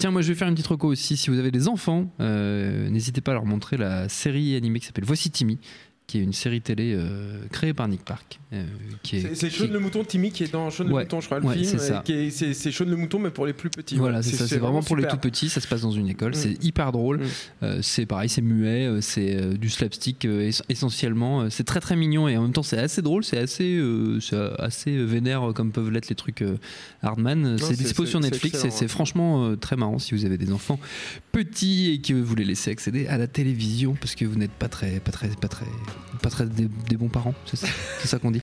Tiens, moi je vais faire une petite reco aussi. Si vous avez des enfants, euh, n'hésitez pas à leur montrer la série animée qui s'appelle Voici Timmy, qui est une série télé euh, créée par Nick Park. euh, C'est- Shaun le Mouton, Timmy qui est dans le Ouais, Mouton, je crois, le ouais, film. c'est Shaun le Mouton, mais pour les plus petits. Voilà, c'est. C'est vraiment pour les tout petits. Ça se passe dans une école. Mm. C'est hyper drôle. Mm. Euh, c'est pareil, c'est muet. C'est du slapstick ess- essentiellement. C'est très très mignon et en même temps c'est assez drôle. C'est assez, assez vénère comme peuvent l'être les trucs Hardman. C'est dispo sur Netflix. et C'est franchement très marrant si vous avez des enfants petits et que vous les laissez accéder à la télévision parce que vous n'êtes pas très, pas très, pas très, pas très des, bons parents. C'est ça qu'on dit.